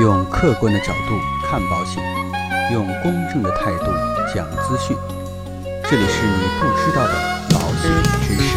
用客观的角度看保险，用公正的态度讲资讯。这里是你不知道的保险知识。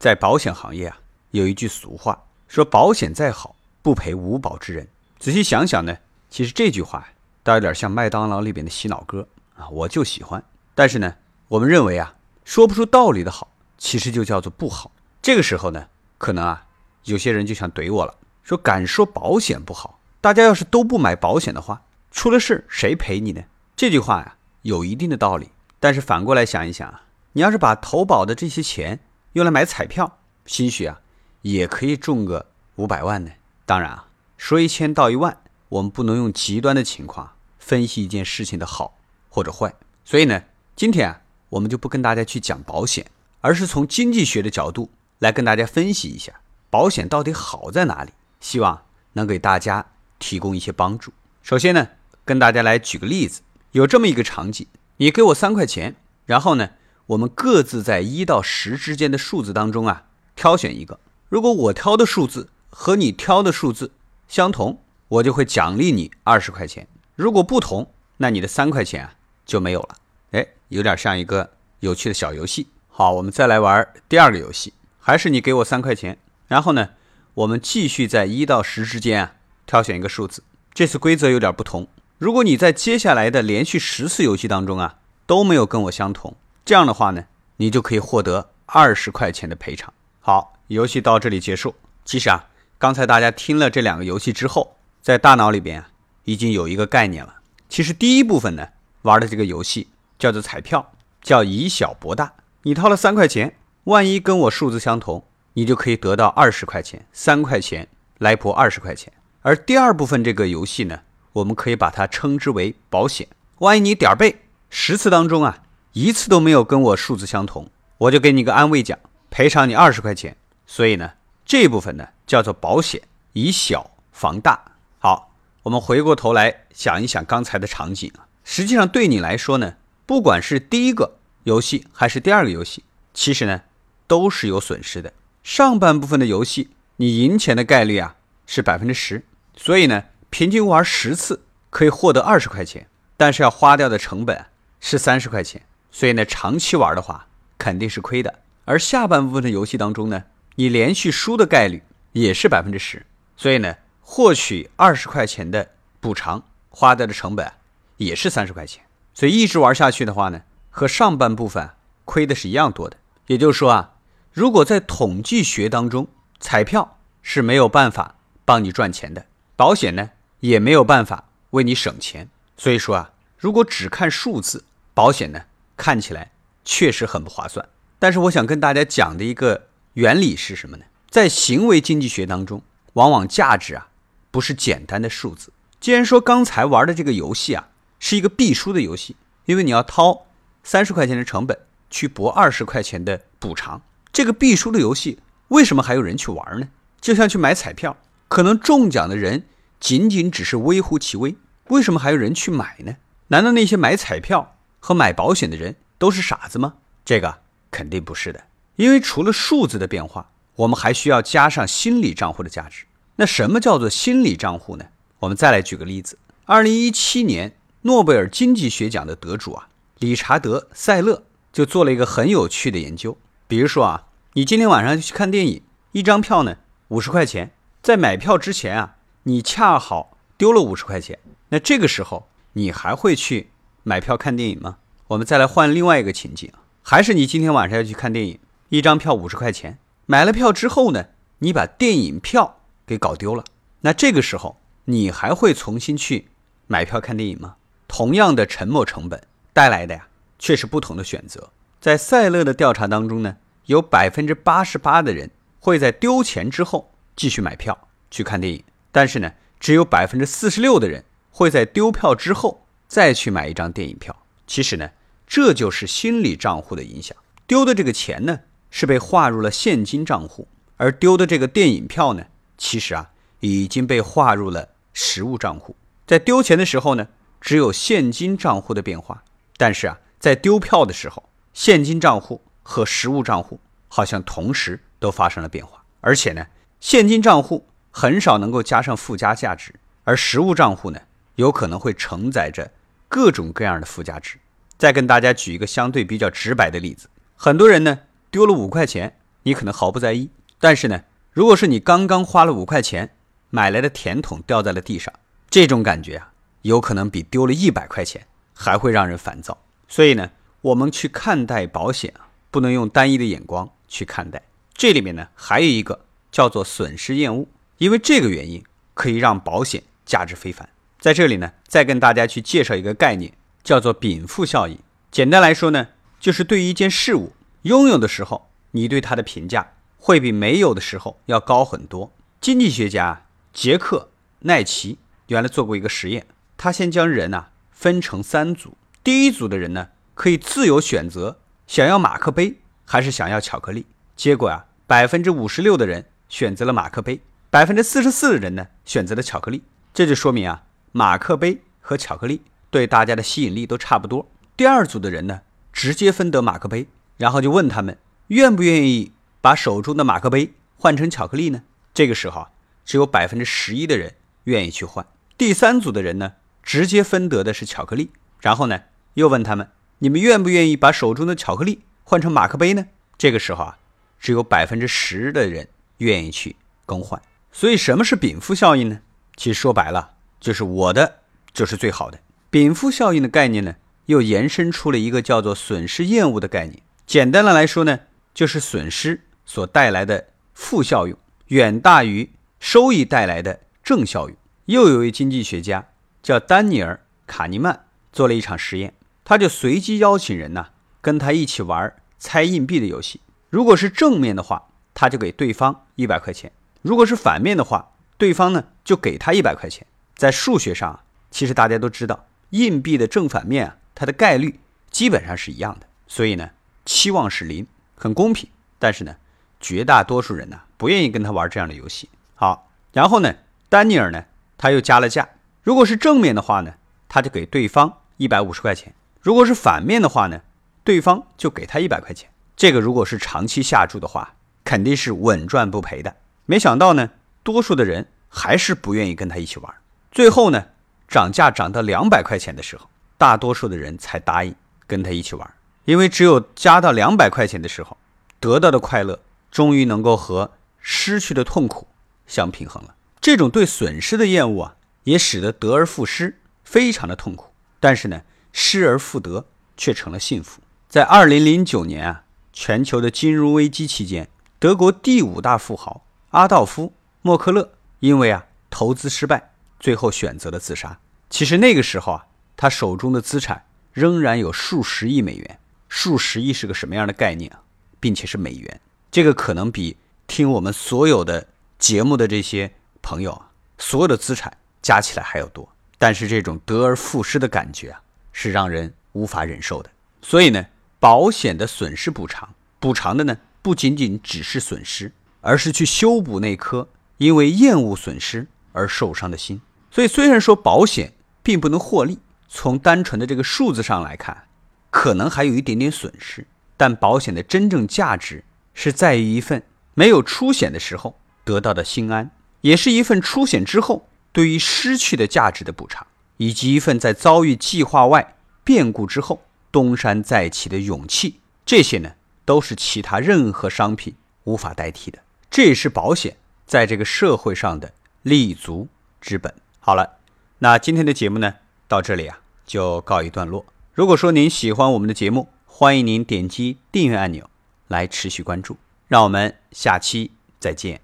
在保险行业啊，有一句俗话说：“保险再好，不赔无保之人。”仔细想想呢，其实这句话倒有点像麦当劳里边的洗脑歌啊，我就喜欢。但是呢，我们认为啊，说不出道理的好，其实就叫做不好。这个时候呢，可能啊，有些人就想怼我了，说敢说保险不好，大家要是都不买保险的话，出了事谁赔你呢？这句话呀，有一定的道理。但是反过来想一想啊，你要是把投保的这些钱用来买彩票，兴许啊，也可以中个五百万呢。当然啊，说一千道一万，我们不能用极端的情况分析一件事情的好或者坏。所以呢，今天啊，我们就不跟大家去讲保险，而是从经济学的角度来跟大家分析一下保险到底好在哪里，希望能给大家提供一些帮助。首先呢，跟大家来举个例子，有这么一个场景：你给我三块钱，然后呢，我们各自在一到十之间的数字当中啊，挑选一个。如果我挑的数字和你挑的数字相同，我就会奖励你二十块钱；如果不同，那你的三块钱啊就没有了。哎，有点像一个有趣的小游戏。好，我们再来玩第二个游戏，还是你给我三块钱，然后呢，我们继续在一到十之间啊挑选一个数字。这次规则有点不同。如果你在接下来的连续十次游戏当中啊都没有跟我相同，这样的话呢，你就可以获得二十块钱的赔偿。好，游戏到这里结束。其实啊，刚才大家听了这两个游戏之后，在大脑里边啊已经有一个概念了。其实第一部分呢玩的这个游戏叫做彩票，叫以小博大。你掏了三块钱，万一跟我数字相同，你就可以得到二十块钱，三块钱来博二十块钱。而第二部分这个游戏呢，我们可以把它称之为保险。万一你点儿背十次当中啊，一次都没有跟我数字相同，我就给你个安慰奖，赔偿你二十块钱。所以呢，这部分呢叫做保险，以小防大。好，我们回过头来想一想刚才的场景啊，实际上对你来说呢，不管是第一个游戏还是第二个游戏，其实呢都是有损失的。上半部分的游戏，你赢钱的概率啊是百分之十。所以呢，平均玩十次可以获得二十块钱，但是要花掉的成本是三十块钱。所以呢，长期玩的话肯定是亏的。而下半部分的游戏当中呢，你连续输的概率也是百分之十。所以呢，获取二十块钱的补偿，花掉的成本也是三十块钱。所以一直玩下去的话呢，和上半部分亏的是一样多的。也就是说啊，如果在统计学当中，彩票是没有办法帮你赚钱的。保险呢也没有办法为你省钱，所以说啊，如果只看数字，保险呢看起来确实很不划算。但是我想跟大家讲的一个原理是什么呢？在行为经济学当中，往往价值啊不是简单的数字。既然说刚才玩的这个游戏啊是一个必输的游戏，因为你要掏三十块钱的成本去博二十块钱的补偿，这个必输的游戏为什么还有人去玩呢？就像去买彩票。可能中奖的人仅仅只是微乎其微，为什么还有人去买呢？难道那些买彩票和买保险的人都是傻子吗？这个肯定不是的，因为除了数字的变化，我们还需要加上心理账户的价值。那什么叫做心理账户呢？我们再来举个例子：二零一七年诺贝尔经济学奖的得主啊，理查德·塞勒就做了一个很有趣的研究。比如说啊，你今天晚上去看电影，一张票呢五十块钱。在买票之前啊，你恰好丢了五十块钱，那这个时候你还会去买票看电影吗？我们再来换另外一个情景，还是你今天晚上要去看电影，一张票五十块钱，买了票之后呢，你把电影票给搞丢了，那这个时候你还会重新去买票看电影吗？同样的沉没成本带来的呀，却是不同的选择。在赛勒的调查当中呢，有百分之八十八的人会在丢钱之后。继续买票去看电影，但是呢，只有百分之四十六的人会在丢票之后再去买一张电影票。其实呢，这就是心理账户的影响。丢的这个钱呢，是被划入了现金账户，而丢的这个电影票呢，其实啊已经被划入了实物账户。在丢钱的时候呢，只有现金账户的变化，但是啊，在丢票的时候，现金账户和实物账户好像同时都发生了变化。而且呢，现金账户很少能够加上附加价值，而实物账户呢，有可能会承载着各种各样的附加值。再跟大家举一个相对比较直白的例子，很多人呢丢了五块钱，你可能毫不在意，但是呢，如果是你刚刚花了五块钱买来的甜筒掉在了地上，这种感觉啊，有可能比丢了一百块钱还会让人烦躁。所以呢，我们去看待保险啊，不能用单一的眼光去看待。这里面呢，还有一个叫做损失厌恶，因为这个原因可以让保险价值非凡。在这里呢，再跟大家去介绍一个概念，叫做禀赋效应。简单来说呢，就是对于一件事物拥有的时候，你对它的评价会比没有的时候要高很多。经济学家杰克奈奇原来做过一个实验，他先将人呐分成三组，第一组的人呢可以自由选择想要马克杯还是想要巧克力。结果啊，百分之五十六的人选择了马克杯，百分之四十四的人呢选择了巧克力。这就说明啊，马克杯和巧克力对大家的吸引力都差不多。第二组的人呢，直接分得马克杯，然后就问他们愿不愿意把手中的马克杯换成巧克力呢？这个时候啊，只有百分之十一的人愿意去换。第三组的人呢，直接分得的是巧克力，然后呢，又问他们你们愿不愿意把手中的巧克力换成马克杯呢？这个时候啊。只有百分之十的人愿意去更换，所以什么是禀赋效应呢？其实说白了，就是我的就是最好的。禀赋效应的概念呢，又延伸出了一个叫做损失厌恶的概念。简单的来说呢，就是损失所带来的负效用远大于收益带来的正效用。又有一位经济学家叫丹尼尔·卡尼曼做了一场实验，他就随机邀请人呢跟他一起玩猜硬币的游戏。如果是正面的话，他就给对方一百块钱；如果是反面的话，对方呢就给他一百块钱。在数学上，其实大家都知道，硬币的正反面啊，它的概率基本上是一样的，所以呢，期望是零，很公平。但是呢，绝大多数人呢不愿意跟他玩这样的游戏。好，然后呢，丹尼尔呢他又加了价。如果是正面的话呢，他就给对方一百五十块钱；如果是反面的话呢，对方就给他一百块钱。这个如果是长期下注的话，肯定是稳赚不赔的。没想到呢，多数的人还是不愿意跟他一起玩。最后呢，涨价涨到两百块钱的时候，大多数的人才答应跟他一起玩。因为只有加到两百块钱的时候，得到的快乐终于能够和失去的痛苦相平衡了。这种对损失的厌恶啊，也使得得而复失非常的痛苦。但是呢，失而复得却成了幸福。在二零零九年啊。全球的金融危机期间，德国第五大富豪阿道夫·默克勒因为啊投资失败，最后选择了自杀。其实那个时候啊，他手中的资产仍然有数十亿美元。数十亿是个什么样的概念啊？并且是美元，这个可能比听我们所有的节目的这些朋友啊，所有的资产加起来还要多。但是这种得而复失的感觉啊，是让人无法忍受的。所以呢。保险的损失补偿，补偿的呢不仅仅只是损失，而是去修补那颗因为厌恶损失而受伤的心。所以，虽然说保险并不能获利，从单纯的这个数字上来看，可能还有一点点损失，但保险的真正价值是在于一份没有出险的时候得到的心安，也是一份出险之后对于失去的价值的补偿，以及一份在遭遇计划外变故之后。东山再起的勇气，这些呢都是其他任何商品无法代替的。这也是保险在这个社会上的立足之本。好了，那今天的节目呢到这里啊就告一段落。如果说您喜欢我们的节目，欢迎您点击订阅按钮来持续关注。让我们下期再见。